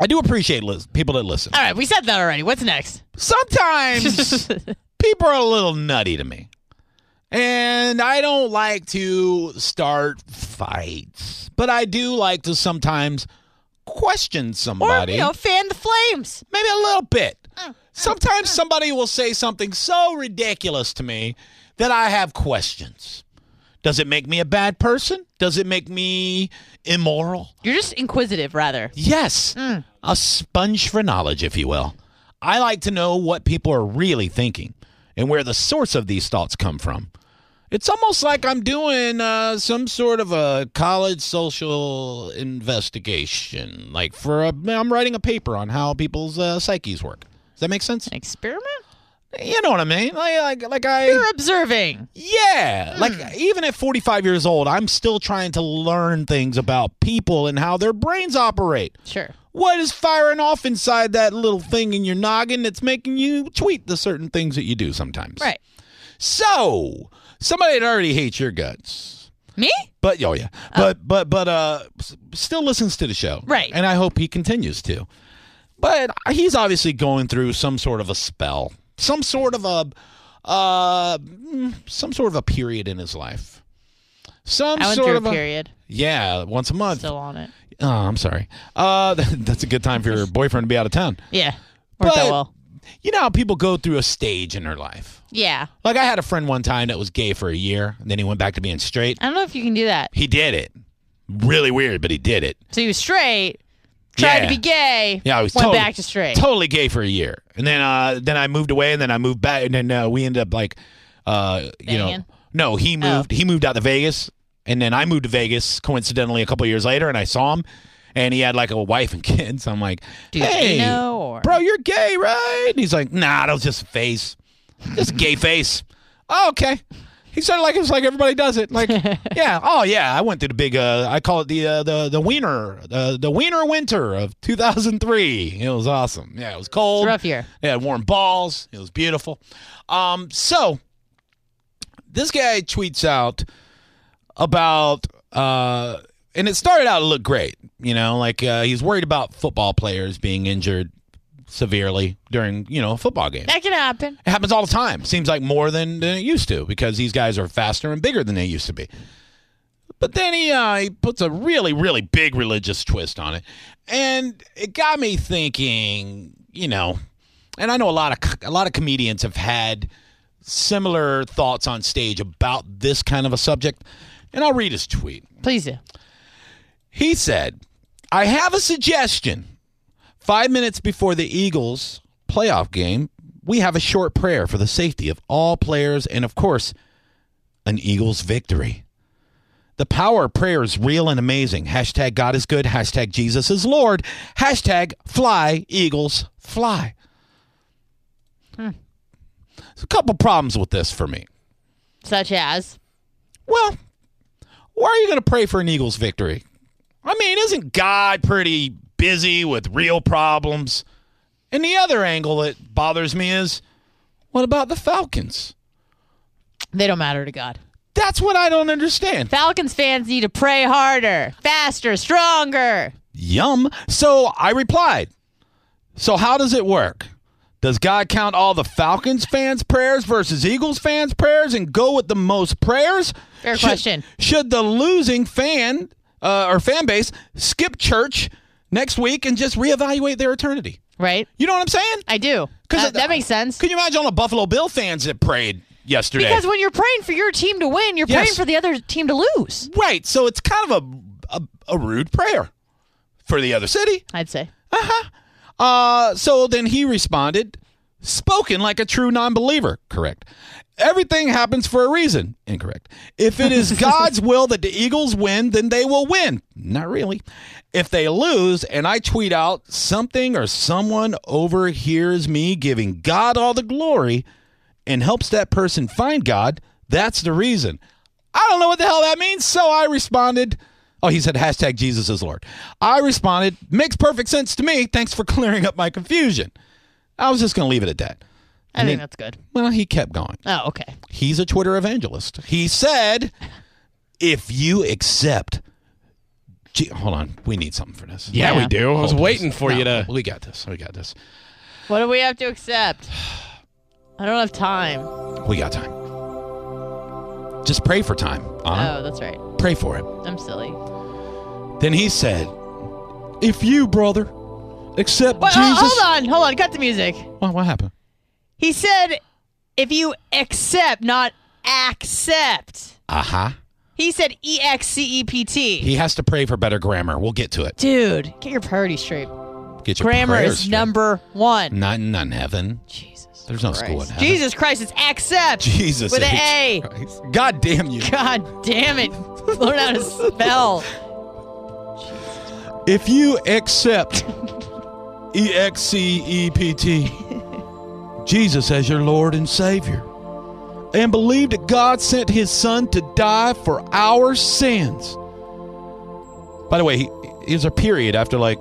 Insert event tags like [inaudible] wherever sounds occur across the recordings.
I do appreciate lis- people that listen. All right, we said that already. What's next? Sometimes [laughs] people are a little nutty to me. And I don't like to start fights, but I do like to sometimes question Or, somebody. you know, fan the flames. maybe a little bit. Mm, Sometimes somebody will say something so ridiculous to me that I have questions. Does it make me a bad person? Does it make me immoral? You're just inquisitive, rather. Yes. Mm. A sponge for knowledge, if you will. I like to know what people are really thinking and where the source of these thoughts come from. It's almost like I'm doing uh, some sort of a college social investigation. Like for a, I'm writing a paper on how people's uh, psyches work. Does that make sense? An experiment? You know what I mean? Like, like, like I. You're observing. Yeah. Like even at 45 years old, I'm still trying to learn things about people and how their brains operate. Sure. What is firing off inside that little thing in your noggin that's making you tweet the certain things that you do sometimes? Right. So, somebody that already hates your guts. Me? But oh yeah. But but but uh still listens to the show. Right. And I hope he continues to. But he's obviously going through some sort of a spell. Some sort of a uh some sort of a period in his life. Some I went sort through of a period. Yeah, once a month. Still on it. Oh, I'm sorry. Uh, [laughs] that's a good time for your [laughs] boyfriend to be out of town. Yeah. Worked But- out well. You know how people go through a stage in their life. Yeah. Like I had a friend one time that was gay for a year, and then he went back to being straight. I don't know if you can do that. He did it. Really weird, but he did it. So he was straight, tried Yeah. to be gay, Yeah, I was went totally, back to straight. Totally gay for a year, and then uh, then I moved away, and then I moved back, and then uh, we ended up like, uh, you know, no, he moved. Oh. He moved out to Vegas, and then I moved to Vegas coincidentally a couple years later, and I saw him, and he had like a wife and [laughs] kids. I'm like, Do you hey, know or bro, you're gay, right? And he's like, nah, that was just a face, just a gay face. Oh, okay. He said it like it's like everybody does it. Like, [laughs] yeah, oh yeah, I went through the big. Uh, I call it the uh, the the wiener, uh, the wiener winter of 2003. It was awesome. Yeah, it was cold. It's rough year. Had warm balls. It was beautiful. Um, so this guy tweets out about uh and it started out to look great you know like uh, he's worried about football players being injured severely during you know a football game That can happen. it happens all the time seems like more than, than it used to because these guys are faster and bigger than they used to be but then he uh, he puts a really really big religious twist on it and it got me thinking you know and I know a lot of a lot of comedians have had similar thoughts on stage about this kind of a subject and I'll read his tweet Please do. he said, I have a suggestion. Five minutes before the Eagles playoff game, we have a short prayer for the safety of all players and, of course, an Eagles victory. The power of prayer is real and amazing. Hashtag God is good. Hashtag Jesus is Lord. Hashtag fly, Eagles, fly. Hmm. There's a couple problems with this for me. Such as Well, why are you going to pray for an Eagles victory? I mean, isn't God pretty busy with real problems? And the other angle that bothers me is what about the Falcons? they don't matter to God. That's what I don't understand. Falcons fans need to pray harder, faster, stronger. Yum. So I replied, So how does it work? Does God count all the Falcons fans' prayers versus Eagles fans' prayers and go with the most prayers? Fair Should- question. Should the losing fan uh, or fan base skip church next week and just reevaluate their eternity? Right? You know what I'm saying? I do. 'Cause Uh, it- that makes sense. Can you imagine all the Buffalo Bill fans that prayed yesterday? Because when you're praying for your team to win, you're Yes. praying for the other team to lose. right, so it's kind of a, a a rude prayer for the other city. I'd say. Uh-huh. Uh, so then he responded, spoken like a true non believer. Correct. Everything happens for a reason. Incorrect. If it is [laughs] God's will that the Eagles win, then they will win. Not really. If they lose and I tweet out something or someone overhears me giving God all the glory and helps that person find God, that's the reason. I don't know what the hell that means, so I responded. Oh, he said hashtag Jesus is Lord. I responded, makes perfect sense to me. Thanks for [laughs] clearing up my confusion. I was just going to leave it at that. I And think then- that's good. Well, he kept going. Oh, okay. He's a Twitter evangelist. He said, if you accept. Gee, hold on. We need something for this. Yeah, Yeah. we do. I was Hold on. waiting for No, you to. We got this. We got this. What do we have to accept? I don't have time. We got time. Just pray for time. Anna. Oh, that's right. Pray for it. I'm silly. Then he said, if you, brother, accept Wait, oh, Jesus. hold on, hold on. Cut the music. What, what happened? He said, if you accept, not accept. Uh huh. He said E X C E P T. He has to pray for better grammar. We'll get to it. Dude, get your priorities straight. Get your Grammar prayers is straight. number one. Not none heaven. Jesus. There's no school in heaven. Jesus Christ, it's accept. Jesus. With an H. A. Christ. God damn you. God damn it. Learn how to spell. If you accept E X C E P T, Jesus as your Lord and Savior, and believe that God sent his Son to die for our sins. By the way, he, there's a period after like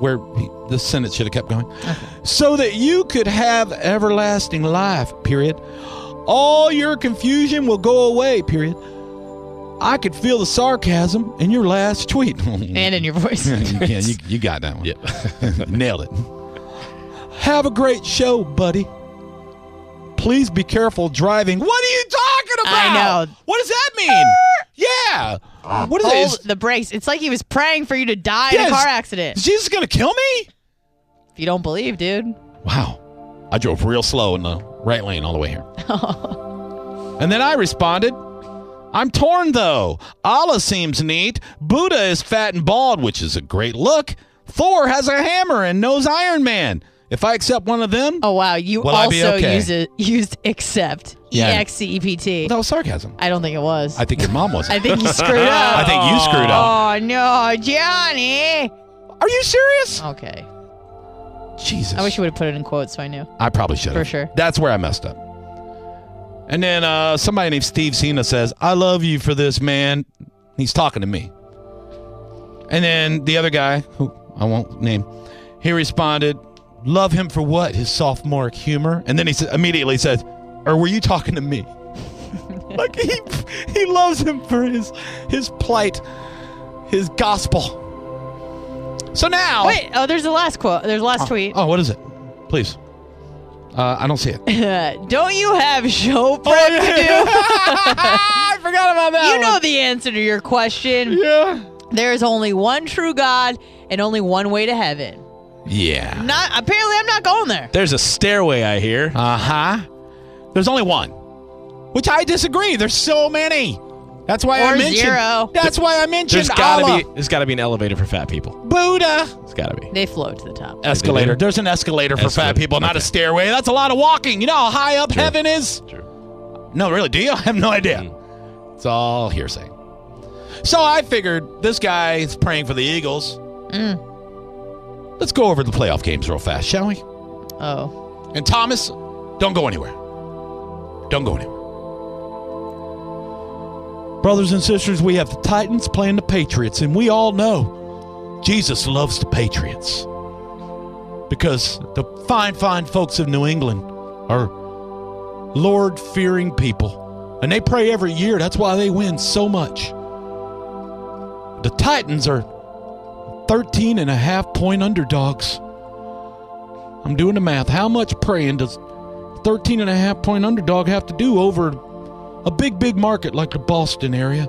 where he, the sentence should have kept going. So that you could have everlasting life, period. All your confusion will go away, period. I could feel the sarcasm in your last tweet. [laughs] And in your voice. [laughs] yeah, you, you got that one. Yep. [laughs] Nailed it. Have a great show, buddy. Please be careful driving. What are you talking about? I know. What does that mean? Ah! yeah. What is? Hold oh, Is, the brakes. It's like he was praying for you to die in Yes. a car accident. Jesus is Jesus going to kill me? If you don't believe, dude. Wow. I drove real slow in the right lane all the way here. [laughs] and then I responded, I'm torn though. Allah seems neat. Buddha is fat and bald, which is a great look. Thor has a hammer and knows Iron Man. If I accept one of them, Oh wow, you Will I be also okay? used it, used accept. E Yeah. X C E P T. that was sarcasm. I don't think it was. I think your mom was. [laughs] I think you screwed up. [laughs] I think you screwed up. Oh no, Johnny. Are you serious? Okay. Jesus. I wish you would have put it in quotes so I knew. I probably should have. For sure. That's where I messed up. And then uh, somebody named Steve Cena says, I love you for this, man. He's talking to me. And then the other guy, who I won't name, he responded, Love him for what? His sophomoric humor? And then he immediately says, Or were you talking to me? [laughs] like he, he loves him for his, his plight, his gospel. So now. Wait, oh, there's the last quote. There's the last tweet. Oh, what is it? Please. Uh, I don't see it. [laughs] Don't you have show prep Oh, to do? [laughs] I forgot about that. You know the answer to your question. Yeah. There is only one true God and only one way to heaven. Yeah. Not apparently I'm not going there. There's a stairway I hear. Uh huh. There's only one, which I disagree. There's so many. That's why I Or mentioned. zero. That's why I mentioned There's gotta Allah, be there's gotta be an elevator for fat people. Buddha. It's gotta be. They float to the top. Escalator. There's an escalator for fat Escalator. people, not a stairway. That's a lot of walking. You know how high up True. heaven is? True. No, really. Do you? [laughs] I have no idea. It's all hearsay. So I figured this guy is praying for the Eagles. Let's go over the playoff games real fast, shall we? Oh. And Thomas, don't go anywhere. Don't go anywhere. Brothers and sisters, we have the Titans playing the Patriots, and we all know Jesus loves the Patriots. Because the fine, fine folks of New England are Lord fearing people. And they pray every year. That's why they win so much. The Titans are 13 and a half point underdogs. I'm doing the math. How much praying does 13 and a half point underdog have to do over a big, big market like the Boston area?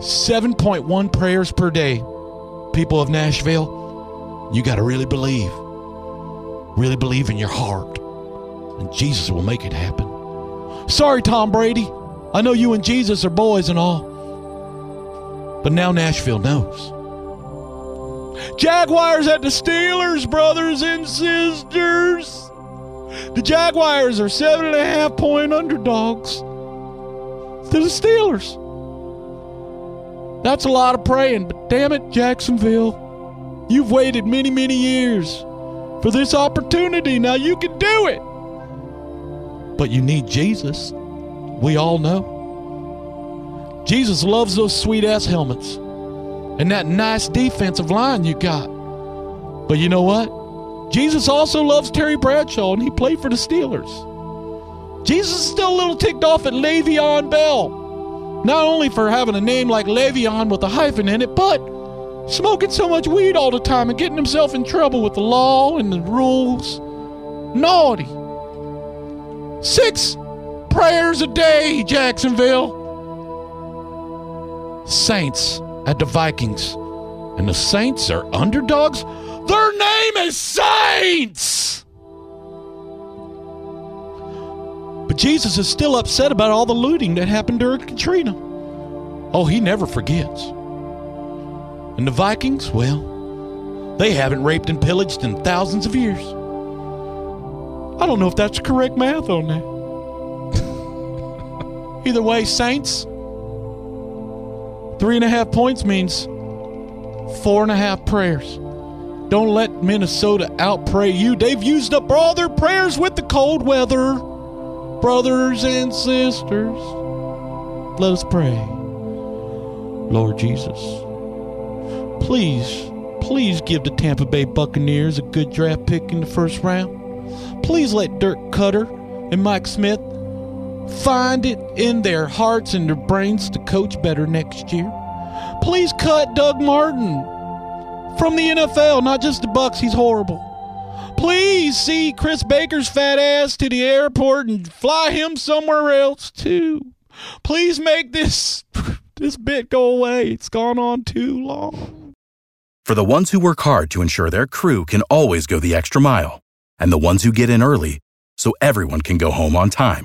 7.1 prayers per day. People of Nashville, you got to really believe. Really believe in your heart. And Jesus will make it happen. Sorry, Tom Brady. I know you and Jesus are boys and all. But now Nashville knows. Jaguars at the Steelers, brothers and sisters. The Jaguars are seven and a half point underdogs to the Steelers. That's a lot of praying, but damn it, Jacksonville. You've waited many, many years for this opportunity. Now you can do it. But you need Jesus. We all know. Jesus loves those sweet ass helmets and that nice defensive line you got. But you know what? Jesus also loves Terry Bradshaw, and he played for the Steelers. Jesus is still a little ticked off at Le'Veon Bell. Not only for having a name like Le'Veon with a hyphen in it, but smoking so much weed all the time and getting himself in trouble with the law and the rules. Naughty. Six prayers a day, Jacksonville. Saints at the Vikings. And the Saints are underdogs? Their name is Saints! But Jesus is still upset about all the looting that happened during Katrina. Oh, he never forgets. And the Vikings, well, they haven't raped and pillaged in thousands of years. I don't know if that's correct math on that. [laughs] Either way, Saints, three and a half points means four and a half prayers. Don't let Minnesota outpray you. They've used up all their prayers with the cold weather. Brothers and sisters, let us pray. Lord Jesus, please, please give the Tampa Bay Buccaneers a good draft pick in the first round. Please let Dirk Koetter and Mike Smith find it in their hearts and their brains to coach better next year. Please cut Doug Martin from the NFL, not just the Bucs. He's horrible. Please see Chris Baker's fat ass to the airport and fly him somewhere else too. Please make this [laughs] this bit go away. It's gone on too long. For the ones who work hard to ensure their crew can always go the extra mile, and the ones who get in early so everyone can go home on time,